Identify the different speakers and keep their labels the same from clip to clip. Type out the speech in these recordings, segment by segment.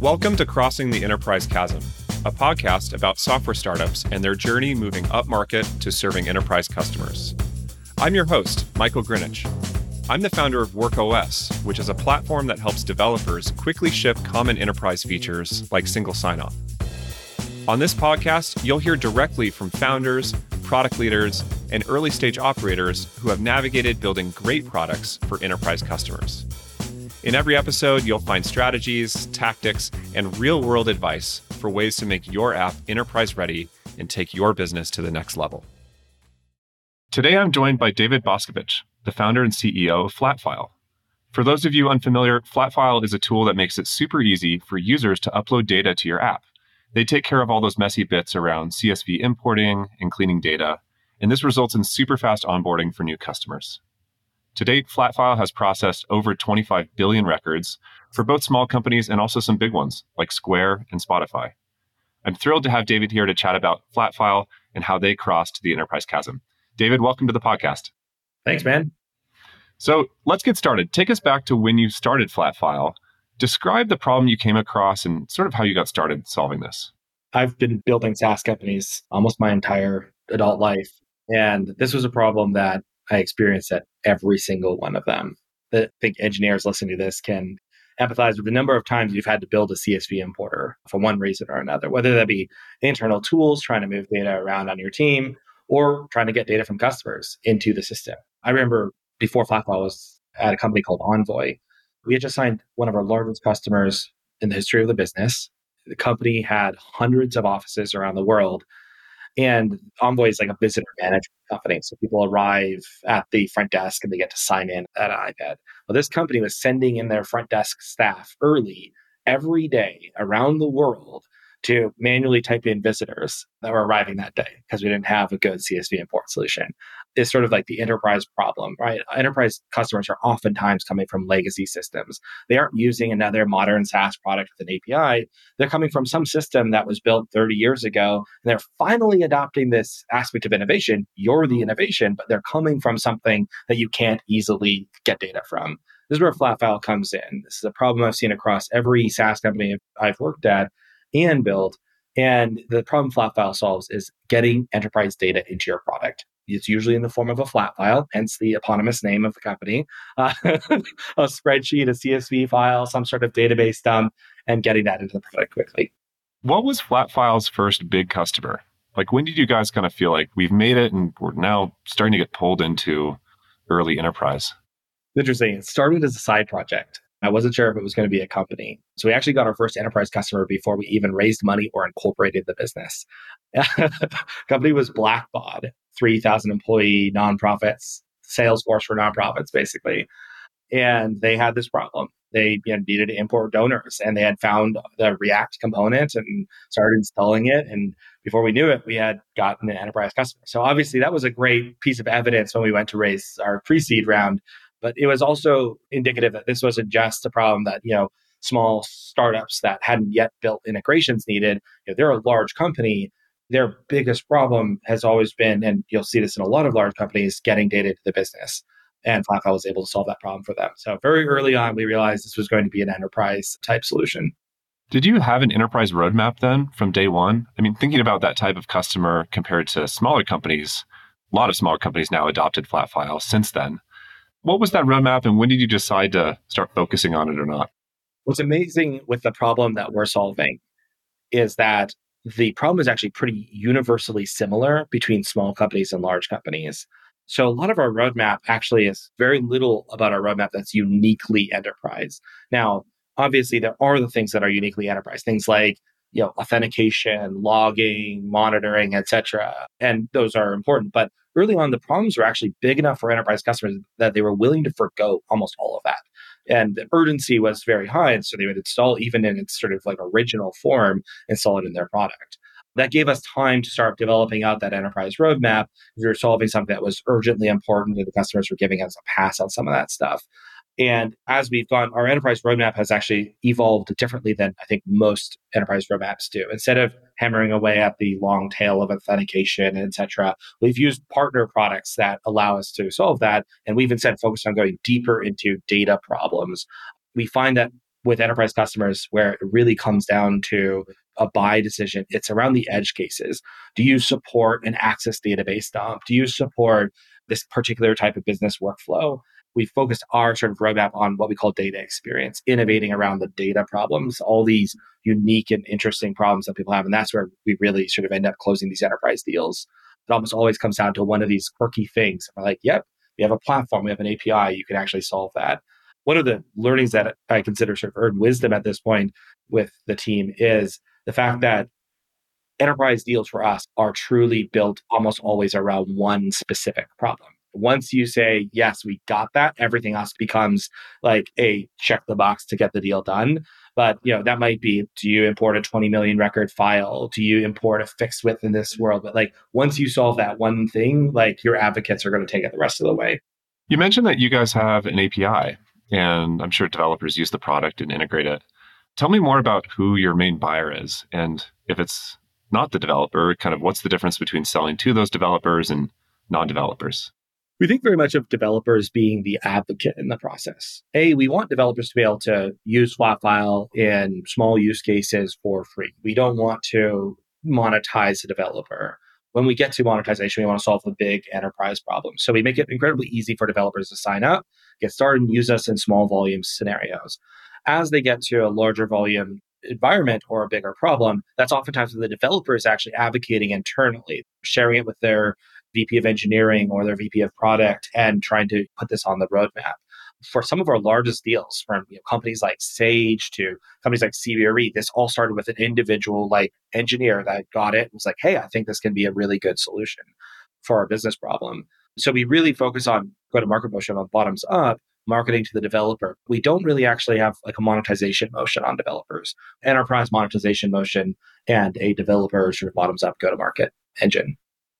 Speaker 1: Welcome to Crossing the Enterprise Chasm, a podcast about software startups and their journey moving upmarket to serving enterprise customers. I'm your host, Michael Grinich. I'm the founder of WorkOS, which is a platform that helps developers quickly ship common enterprise features like single sign on. On this podcast, you'll hear directly from founders, product leaders, and early stage operators who have navigated building great products for enterprise customers. In every episode, you'll find strategies, tactics, and real world advice for ways to make your app enterprise ready and take your business to the next level. Today, I'm joined by David Boskovic, the founder and CEO of Flatfile. For those of you unfamiliar, Flatfile is a tool that makes it super easy for users to upload data to your app. They take care of all those messy bits around CSV importing and cleaning data, and this results in super fast onboarding for new customers. To date, Flatfile has processed over 25 billion records for both small companies and also some big ones like Square and Spotify. I'm thrilled to have David here to chat about Flatfile and how they crossed the enterprise chasm. David, welcome to the podcast.
Speaker 2: Thanks, man.
Speaker 1: So let's get started. Take us back to when you started Flatfile. Describe the problem you came across and sort of how you got started solving this.
Speaker 2: I've been building SaaS companies almost my entire adult life. And this was a problem that I experienced at every single one of them. I think engineers listening to this can empathize with the number of times you've had to build a CSV importer for one reason or another, whether that be internal tools trying to move data around on your team or trying to get data from customers into the system. I remember before Flatfile was at a company called Envoy, we had just signed one of our largest customers in the history of the business. The company had hundreds of offices around the world and Envoy is like a visitor management company. So people arrive at the front desk and they get to sign in at an iPad. Well, this company was sending in their front desk staff early every day around the world to manually type in visitors that were arriving that day because we didn't have a good CSV import solution. Is sort of like the enterprise problem, right? Enterprise customers are oftentimes coming from legacy systems. They aren't using another modern SaaS product with an API. They're coming from some system that was built 30 years ago, and they're finally adopting this aspect of innovation. You're the innovation, but they're coming from something that you can't easily get data from. This is where Flatfile comes in. This is a problem I've seen across every SaaS company I've worked at and build. And the problem Flatfile solves is getting enterprise data into your product. It's usually in the form of a flat file, hence the eponymous name of the company, uh, a spreadsheet, a CSV file, some sort of database dump, and getting that into the product quickly.
Speaker 1: What was Flatfile's first big customer? Like, when did you guys kind of feel like we've made it and we're now starting to get pulled into early enterprise?
Speaker 2: Interesting. It started as a side project. I wasn't sure if it was going to be a company. So we actually got our first enterprise customer before we even raised money or incorporated the business. company was Blackbaud, 3,000 employee nonprofits, Salesforce for nonprofits, basically. And they had this problem. They you know, needed to import donors and they had found the React component and started installing it. And before we knew it, we had gotten an enterprise customer. So obviously that was a great piece of evidence when we went to raise our pre-seed round but it was also indicative that this wasn't just a problem that, you know, small startups that hadn't yet built integrations needed. You know, they're a large company. Their biggest problem has always been, and you'll see this in a lot of large companies, getting data to the business. And Flatfile was able to solve that problem for them. So very early on, we realized this was going to be an enterprise type solution.
Speaker 1: Did you have an enterprise roadmap then from day one? I mean, thinking about that type of customer compared to smaller companies, a lot of smaller companies now adopted Flatfile since then. What was that roadmap and when did you decide to start focusing on it or not?
Speaker 2: What's amazing with the problem that we're solving is that the problem is actually pretty universally similar between small companies and large companies. So a lot of our roadmap actually is very little about our roadmap that's uniquely enterprise. Now, obviously there are the things that are uniquely enterprise, things like you know authentication, logging, monitoring, etc. And those are important, but early on, the problems were actually big enough for enterprise customers that they were willing to forego almost all of that. And the urgency was very high. And so they would install, even in its sort of like original form, install it in their product. That gave us time to start developing out that enterprise roadmap. We were solving something that was urgently important, and the customers were giving us a pass on some of that stuff. And as we've gone, our enterprise roadmap has actually evolved differently than I think most enterprise roadmaps do. Instead of hammering away at the long tail of authentication, et cetera, we've used partner products that allow us to solve that. And we've instead focused on going deeper into data problems. We find that with enterprise customers where it really comes down to a buy decision. It's around the edge cases. Do you support an access database dump? Do you support this particular type of business workflow? We focused our sort of roadmap on what we call data experience, innovating around the data problems, all these unique and interesting problems that people have. And that's where we really sort of end up closing these enterprise deals. It almost always comes down to one of these quirky things. We're like, yep, we have a platform, we have an API, you can actually solve that. One of the learnings that I consider sort of earned wisdom at this point with the team is the fact that enterprise deals for us are truly built almost always around one specific problem. Once you say, yes, we got that, everything else becomes like a check the box to get the deal done. But you know, that might be do you import a 20 million record file? Do you import a fixed width in this world? But like once you solve that one thing, like your advocates are going to take it the rest of the way.
Speaker 1: You mentioned that you guys have an API and I'm sure developers use the product and integrate it. Tell me more about who your main buyer is and if it's not the developer, kind of what's the difference between selling to those developers and non developers?
Speaker 2: We think very much of developers being the advocate in the process. A, we want developers to be able to use Flatfile in small use cases for free. We don't want to monetize the developer. When we get to monetization, we want to solve the big enterprise problem. So we make it incredibly easy for developers to sign up, get started, and use us in small volume scenarios. As they get to a larger volume environment or a bigger problem, that's oftentimes when the developer is actually advocating internally, sharing it with their VP of engineering or their VP of product and trying to put this on the roadmap. For some of our largest deals, from you know, companies like Sage to companies like CBRE, this all started with an individual like engineer that got it and was like, hey, I think this can be a really good solution for our business problem. So we really focus on go to market motion on bottoms up marketing to the developer. We don't really actually have like a monetization motion on developers, enterprise monetization motion, and a developer sort of bottoms up go to market engine.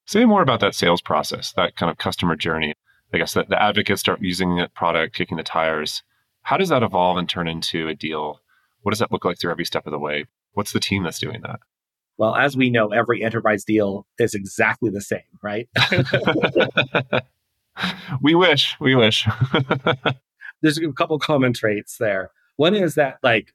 Speaker 1: Say more about that sales process, that kind of customer journey. I guess that the advocates start using the product, kicking the tires. How does that evolve and turn into a deal? What does that look like through every step of the way? What's the team that's doing that?
Speaker 2: Well, as we know, every enterprise deal is exactly the same, right?
Speaker 1: we wish, we wish.
Speaker 2: There's a couple common traits there. One is that, like,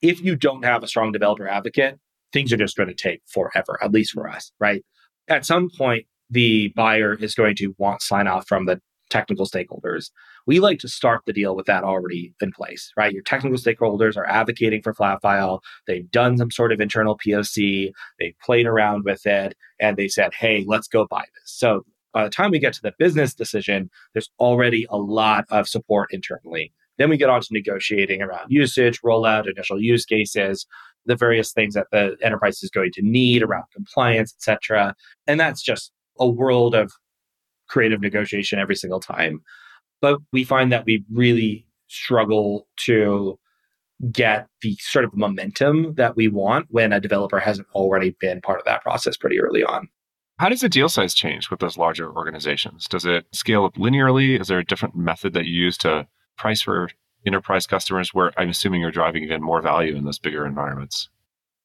Speaker 2: if you don't have a strong developer advocate, things are just going to take forever, at least for us, right? At some point, the buyer is going to want sign off from the technical stakeholders. We like to start the deal with that already in place, right? Your technical stakeholders are advocating for Flatfile. They've done some sort of internal POC. They played around with it and they said, hey, let's go buy this. So by the time we get to the business decision, there's already a lot of support internally. Then we get on to negotiating around usage, rollout, initial use cases, the various things that the enterprise is going to need around compliance, etc. And that's just a world of creative negotiation every single time. But we find that we really struggle to get the sort of momentum that we want when a developer hasn't already been part of that process pretty early on.
Speaker 1: How does the deal size change with those larger organizations? Does it scale up linearly? Is there a different method that you use to price for enterprise customers where I'm assuming you're driving even more value in those bigger environments?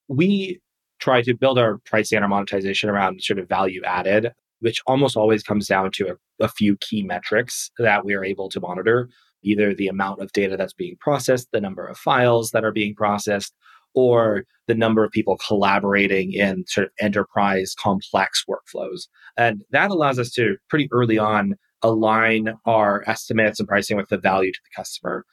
Speaker 2: We try to build our pricing and our monetization around sort of value added, which almost always comes down to a, a few key metrics that we are able to monitor either the amount of data that's being processed, the number of files that are being processed, or the number of people collaborating in sort of enterprise complex workflows. And that allows us to pretty early on align our estimates and pricing with the value to the customer.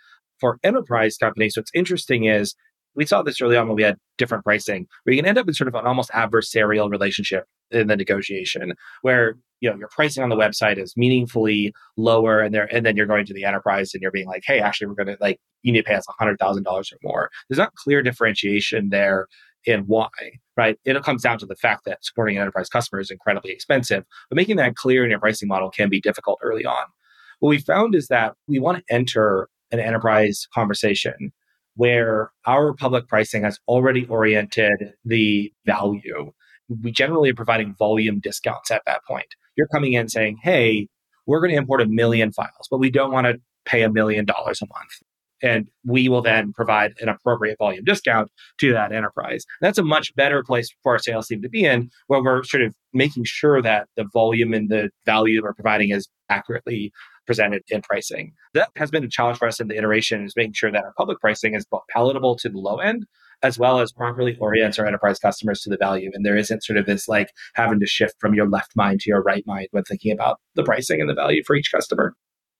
Speaker 2: For enterprise companies, what's interesting is we saw this early on when we had different pricing, where you can end up in sort of an almost adversarial relationship in the negotiation, where you know your pricing on the website is meaningfully lower, and there, and then you're going to the enterprise and you're being like, hey, actually, we're going to like you need to pay us hundred thousand dollars or more. There's not clear differentiation there in why, right? It comes down to the fact that supporting an enterprise customer is incredibly expensive, but making that clear in your pricing model can be difficult early on. What we found is that we want to enter an enterprise conversation where our public pricing has already oriented the value. We generally are providing volume discounts at that point. You're coming in saying, hey, we're going to import a million files, but we don't want to pay a million dollars a month. And we will then provide an appropriate volume discount to that enterprise. That's a much better place for our sales team to be in, where we're sort of making sure that the volume and the value we're providing is accurately presented in pricing. That has been a challenge for us in the iteration is making sure that our public pricing is both palatable to the low end as well as properly orients our enterprise customers to the value. And there isn't sort of this like having to shift from your left mind to your right mind when thinking about the pricing and the value for each customer.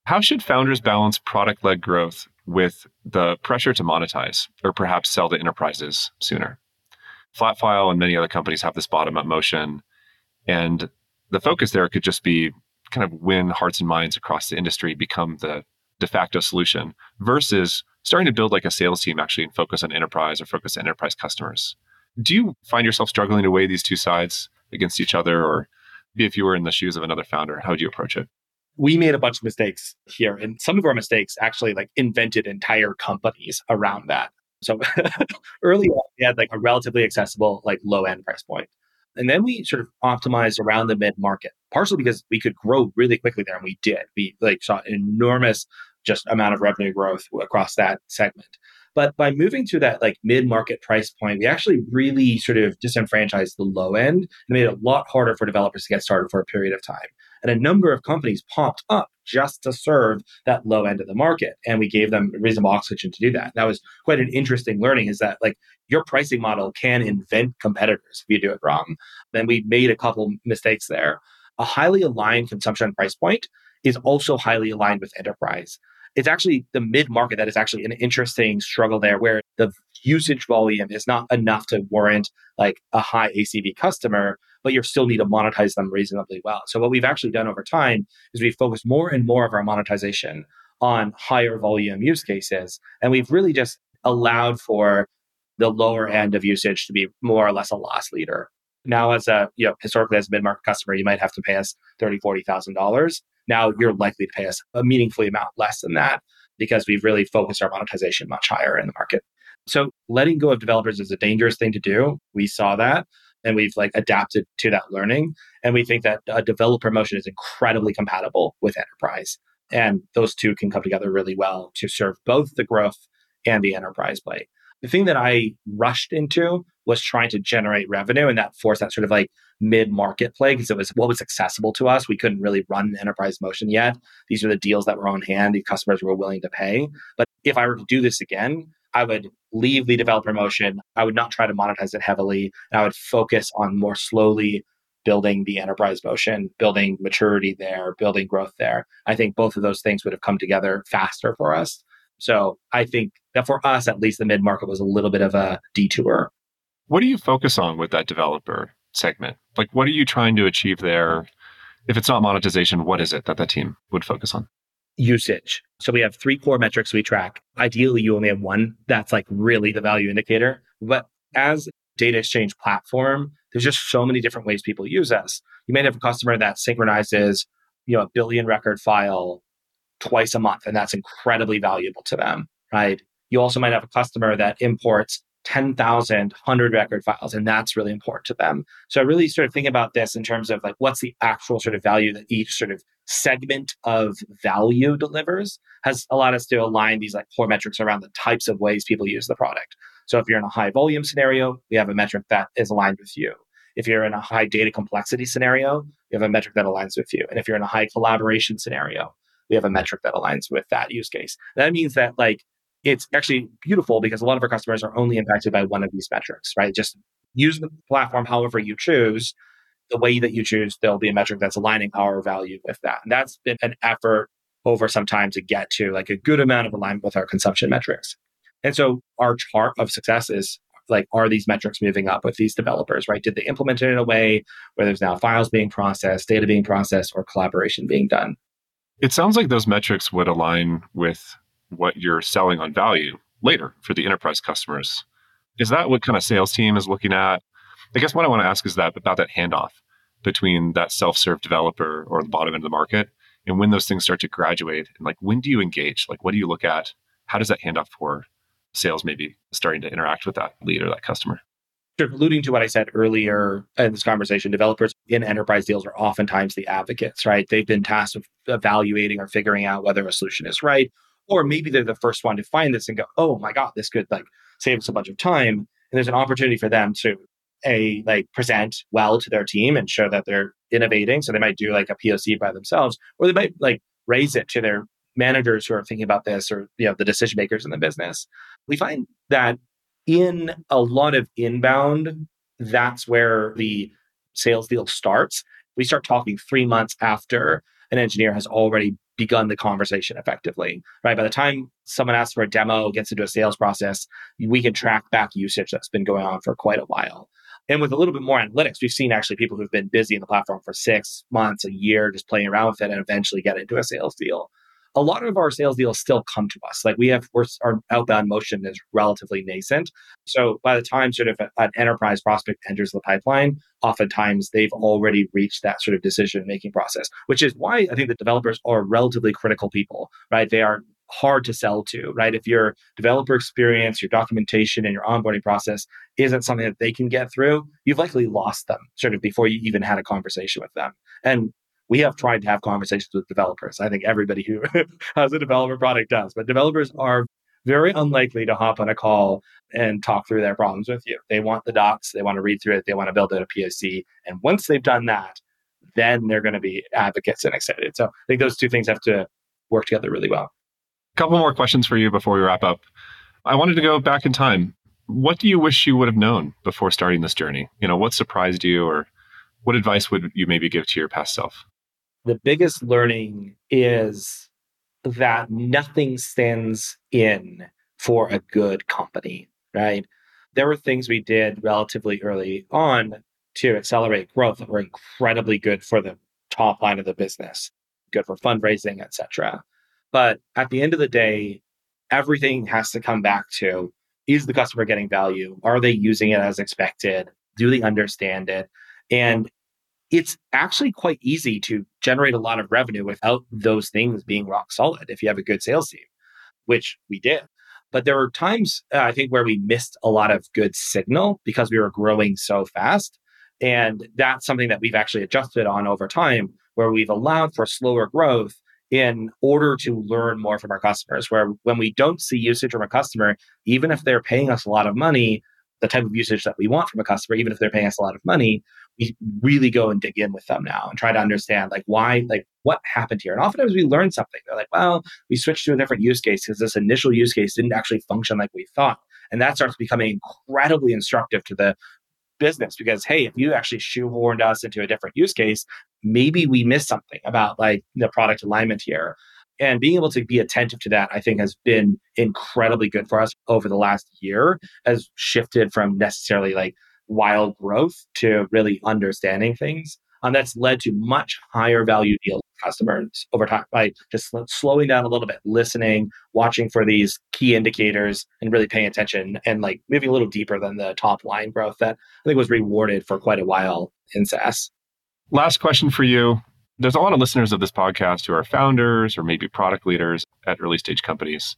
Speaker 1: How should founders balance product led growth with the pressure to monetize or perhaps sell to enterprises sooner? Flatfile and many other companies have this bottom up motion. And the focus there could just be kind of win hearts and minds across the industry, become the de facto solution versus starting to build like a sales team actually and focus on enterprise or focus on enterprise customers. Do you find yourself struggling to weigh these two sides against each other? Or if you were in the shoes of another founder, how would you approach it?
Speaker 2: We made a bunch of mistakes here and some of our mistakes actually like invented entire companies around that. So early on we had like a relatively accessible like low end price point. And then we sort of optimized around the mid market partially because we could grow really quickly there and we did. We like saw enormous just amount of revenue growth across that segment. But by moving to that like mid market price point, we actually really sort of disenfranchised the low end and made it a lot harder for developers to get started for a period of time. And a number of companies popped up just to serve that low end of the market. And we gave them reasonable oxygen to do that. That was quite an interesting learning is that like your pricing model can invent competitors if you do it wrong. Then we made a couple mistakes there. A highly aligned consumption price point is also highly aligned with enterprise it's actually the mid market that is actually an interesting struggle there where the usage volume is not enough to warrant like a high ACV customer, but you still need to monetize them reasonably well. So what we've actually done over time is we've focused more and more of our monetization on higher volume use cases. And we've really just allowed for the lower end of usage to be more or less a loss leader. Now, as a, you know, historically as a mid-market customer, you might have to pay us $30,000, $40,000. Now you're likely to pay us a meaningfully amount less than that because we've really focused our monetization much higher in the market. So letting go of developers is a dangerous thing to do. We saw that and we've like adapted to that learning. And we think that a developer motion is incredibly compatible with enterprise. And those two can come together really well to serve both the growth and the enterprise play. The thing that I rushed into was trying to generate revenue and that forced that sort of like mid market play because it was what was accessible to us. We couldn't really run enterprise motion yet. These are the deals that were on hand, the customers were willing to pay. But if I were to do this again, I would leave the developer motion. I would not try to monetize it heavily. And I would focus on more slowly building the enterprise motion, building maturity there, building growth there. I think both of those things would have come together faster for us. So I think that for us, at least the mid market was a little bit of a detour.
Speaker 1: What do you focus on with that developer segment? Like, what are you trying to achieve there? If it's not monetization, what is it that that team would focus on?
Speaker 2: Usage. So we have three core metrics we track. Ideally, you only have one that's like really the value indicator. But as data exchange platform, there's just so many different ways people use us. You might have a customer that synchronizes, you know, a billion record file twice a month, and that's incredibly valuable to them, right? You also might have a customer that imports 10,000 100 record files, and that's really important to them. So I really sort of think about this in terms of like what's the actual sort of value that each sort of segment of value delivers has allowed us to align these like core metrics around the types of ways people use the product. So if you're in a high volume scenario, we have a metric that is aligned with you. If you're in a high data complexity scenario, we have a metric that aligns with you. And if you're in a high collaboration scenario, we have a metric that aligns with that use case. That means that like it's actually beautiful because a lot of our customers are only impacted by one of these metrics, right? Just use the platform however you choose. The way that you choose, there'll be a metric that's aligning our value with that. And that's been an effort over some time to get to like a good amount of alignment with our consumption metrics. And so our chart of success is like, are these metrics moving up with these developers, right? Did they implement it in a way where there's now files being processed, data being processed, or collaboration being done?
Speaker 1: It sounds like those metrics would align with what you're selling on value later for the enterprise customers. Is that what kind of sales team is looking at? I guess what I want to ask is that about that handoff between that self-serve developer or the bottom end of the market and when those things start to graduate and like when do you engage? Like what do you look at? How does that handoff for sales maybe starting to interact with that lead or that customer?
Speaker 2: alluding to what I said earlier in this conversation, developers in enterprise deals are oftentimes the advocates, right? They've been tasked with evaluating or figuring out whether a solution is right Or maybe they're the first one to find this and go, oh my God, this could like save us a bunch of time. And there's an opportunity for them to a like present well to their team and show that they're innovating. So they might do like a POC by themselves, or they might like raise it to their managers who are thinking about this or you know the decision makers in the business. We find that in a lot of inbound, that's where the sales deal starts. We start talking three months after an engineer has already begun the conversation effectively, right? By the time someone asks for a demo, gets into a sales process, we can track back usage that's been going on for quite a while. And with a little bit more analytics, we've seen actually people who've been busy in the platform for six months, a year, just playing around with it and eventually get into a sales deal a lot of our sales deals still come to us. Like we have, our outbound motion is relatively nascent. So by the time sort of an enterprise prospect enters the pipeline, oftentimes they've already reached that sort of decision making process, which is why I think the developers are relatively critical people, right? They are hard to sell to, right? If your developer experience, your documentation, and your onboarding process isn't something that they can get through, you've likely lost them sort of before you even had a conversation with them. And we have tried to have conversations with developers. I think everybody who has a developer product does, but developers are very unlikely to hop on a call and talk through their problems with you. They want the docs, they want to read through it, they want to build out a POC. And once they've done that, then they're going to be advocates and excited. So I think those two things have to work together really well.
Speaker 1: A couple more questions for you before we wrap up. I wanted to go back in time. What do you wish you would have known before starting this journey? You know, what surprised you or what advice would you maybe give to your past self?
Speaker 2: The biggest learning is that nothing stands in for a good company, right? There were things we did relatively early on to accelerate growth that were incredibly good for the top line of the business, good for fundraising, etc. But at the end of the day, everything has to come back to is the customer getting value? Are they using it as expected? Do they understand it? And it's actually quite easy to generate a lot of revenue without those things being rock solid if you have a good sales team, which we did. But there were times uh, I think where we missed a lot of good signal because we were growing so fast. And that's something that we've actually adjusted on over time, where we've allowed for slower growth in order to learn more from our customers. Where when we don't see usage from a customer, even if they're paying us a lot of money, the type of usage that we want from a customer, even if they're paying us a lot of money, we really go and dig in with them now and try to understand like why, like what happened here. And oftentimes we learn something. They're like, well, we switched to a different use case because this initial use case didn't actually function like we thought. And that starts becoming incredibly instructive to the business because hey if you actually shoehorned us into a different use case maybe we missed something about like the product alignment here and being able to be attentive to that, I think, has been incredibly good for us over the last year, has shifted from necessarily like wild growth to really understanding things. And that's led to much higher value deals customers over time by just slowing down a little bit, listening, watching for these key indicators and really paying attention and like moving a little deeper than the top line growth that I think was rewarded for quite a while in SaaS.
Speaker 1: Last question for you there's a lot of listeners of this podcast who are founders or maybe product leaders at early stage companies.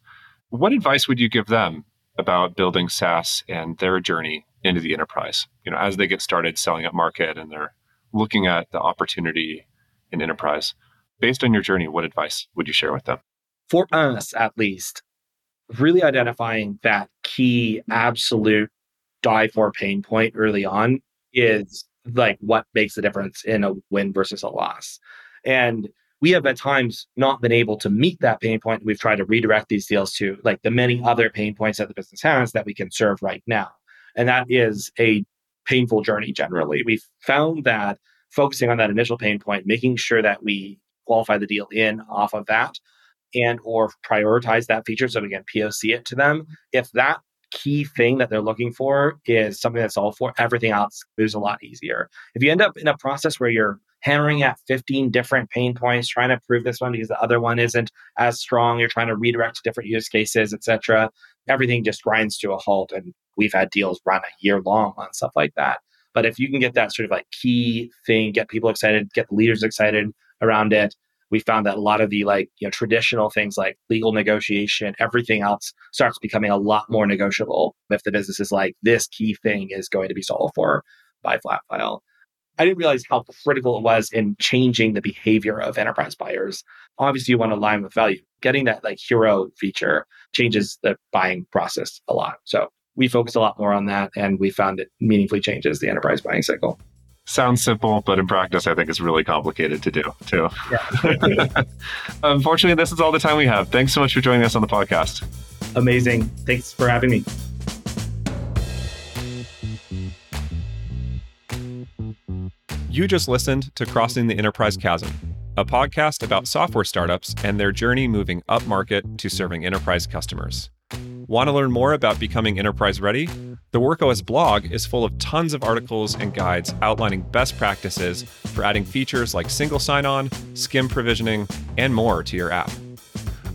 Speaker 1: What advice would you give them about building SaaS and their journey into the enterprise? You know, as they get started selling up market and they're looking at the opportunity in enterprise. Based on your journey, what advice would you share with them?
Speaker 2: For us, at least, really identifying that key absolute die for pain point early on is like what makes the difference in a win versus a loss. And we have at times not been able to meet that pain point. We've tried to redirect these deals to like the many other pain points that the business has that we can serve right now. And that is a painful journey generally. We've found that focusing on that initial pain point, making sure that we qualify the deal in off of that and or prioritize that feature so we can POC it to them. If that key thing that they're looking for is something that's all for, everything else moves a lot easier. If you end up in a process where you're hammering at 15 different pain points, trying to prove this one because the other one isn't as strong, you're trying to redirect to different use cases, etc., everything just grinds to a halt. And we've had deals run a year long on stuff like that. But if you can get that sort of like key thing, get people excited, get the leaders excited around it, we found that a lot of the like you know traditional things like legal negotiation everything else starts becoming a lot more negotiable if the business is like this key thing is going to be solved for by flatfile I didn't realize how critical it was in changing the behavior of enterprise buyers. Obviously, you want to align with value. Getting that like hero feature changes the buying process a lot. So we focus a lot more on that and we found it meaningfully changes the enterprise buying cycle.
Speaker 1: Sounds simple, but in practice, I think it's really complicated to do too. Yeah. Unfortunately, this is all the time we have. Thanks so much for joining us on the podcast.
Speaker 2: Amazing. Thanks for having me.
Speaker 1: You just listened to Crossing the Enterprise Chasm, a podcast about software startups and their journey moving up market to serving enterprise customers. Want to learn more about becoming enterprise ready? The WorkOS blog is full of tons of articles and guides outlining best practices for adding features like single sign on, SCIM provisioning, and more to your app.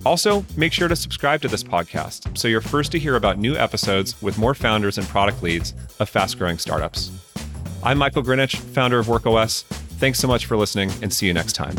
Speaker 1: Also, make sure to subscribe to this podcast so you're first to hear about new episodes with more founders and product leads of fast growing startups. I'm Michael Grinich, founder of WorkOS. Thanks so much for listening and see you next time.